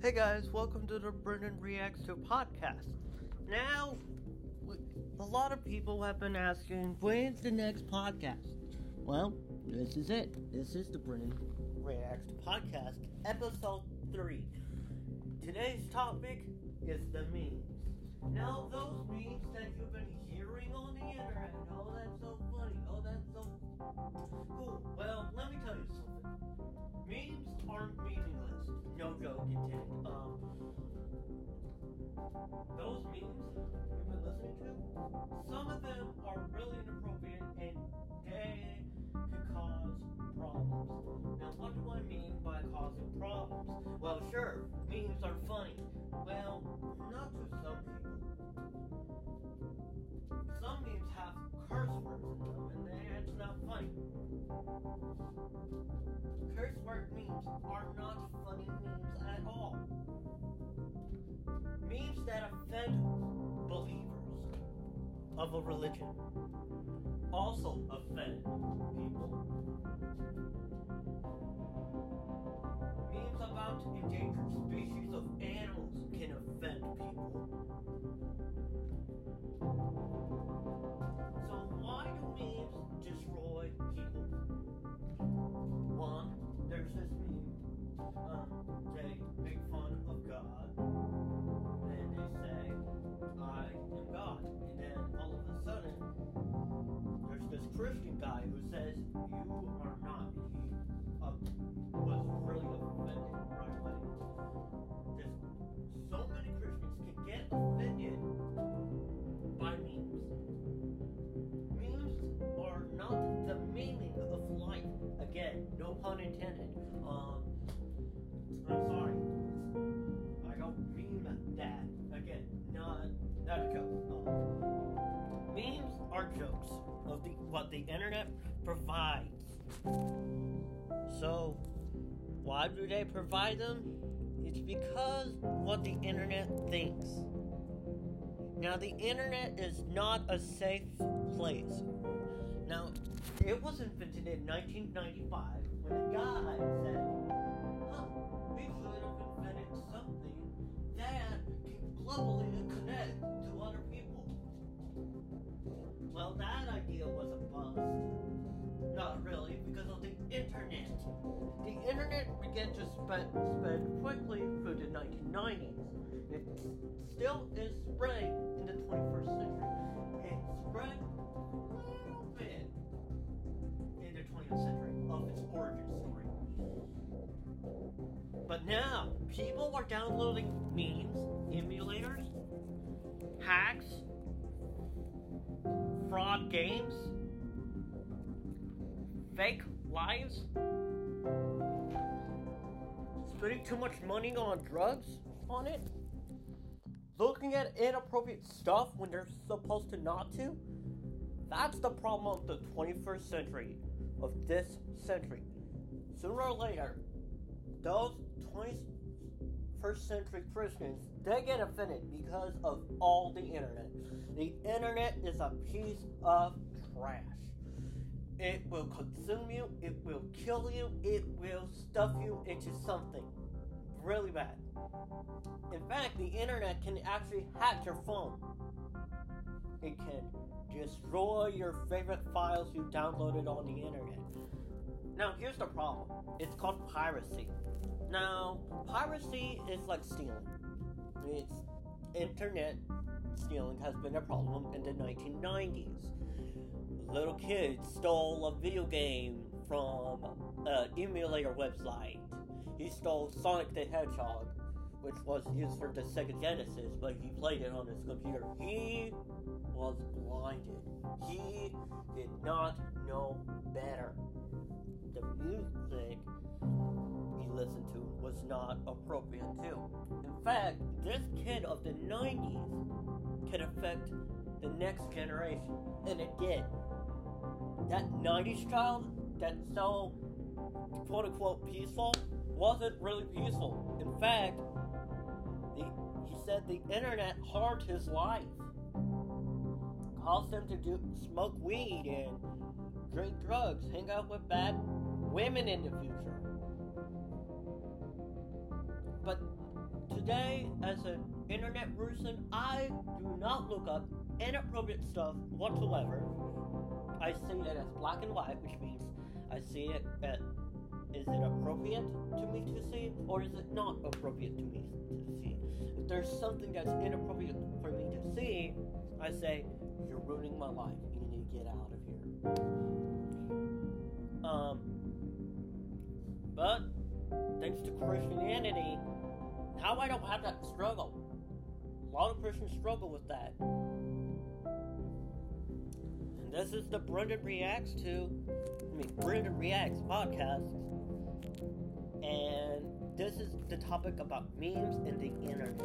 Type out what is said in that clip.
Hey guys, welcome to the Brendan Reacts to podcast. Now, a lot of people have been asking, when's the next podcast? Well, this is it. This is the Brendan Reacts to podcast, episode 3. Today's topic is the memes. Now, those memes that you've been hearing on the internet, oh, that's so funny, oh, that's so cool. Well, let me tell you something. Memes aren't meaningless. No joke. Um, those memes you've been listening to, some of them are really inappropriate and they could cause problems. Now, what do I mean by causing problems? Well, sure, memes are funny. Well, not to some people. That's. Curse word memes are not funny memes at all. Memes that offend believers of a religion also offend people. Memes about endangered species of animals can offend people. Guy who says, You are not. He uh, was really offended right away. There's so many Christians can get offended by memes. Memes are not the meaning of life. Again, no pun intended. Um, I'm sorry. I don't mean that. Again, not not a joke. Um, memes are jokes the internet provides. So, why do they provide them? It's because what the internet thinks. Now, the internet is not a safe place. Now, it was invented in 1995 when a guy said, The internet began to spread, spread quickly through the 1990s. It still is spreading in the 21st century. It spread a little bit in the 20th century of its origin story. But now, people are downloading memes, emulators, hacks, fraud games, fake lives, spending too much money on drugs on it, looking at inappropriate stuff when they're supposed to not to. That's the problem of the 21st century, of this century. Sooner or later, those 21st century Christians, they get offended because of all the internet. The internet is a piece of trash. It will consume you, it will kill you, it will stuff you into something really bad. In fact, the internet can actually hack your phone. It can destroy your favorite files you downloaded on the internet. Now, here's the problem it's called piracy. Now, piracy is like stealing. It's internet stealing has been a problem in the 1990s. Little kid stole a video game from an emulator website. He stole Sonic the Hedgehog, which was used for the Sega Genesis, but he played it on his computer. He was blinded. He did not know better. The music he listened to was not appropriate too. In fact, this kid of the 90s could affect the next generation, and it did. That 90s child that's so quote unquote peaceful wasn't really peaceful. In fact, the, he said the internet harmed his life, caused him to do smoke weed and drink drugs, hang out with bad women in the future. But today, as an internet person, I do not look up inappropriate stuff whatsoever. I see it as black and white, which means I see it at is it appropriate to me to see or is it not appropriate to me to see? If there's something that's inappropriate for me to see, I say, You're ruining my life. You need to get out of here. Um, but thanks to Christianity, now I don't have that struggle. A lot of Christians struggle with that. And this is the Brendan Reacts to, I mean, Brendan Reacts podcast. And this is the topic about memes and the internet.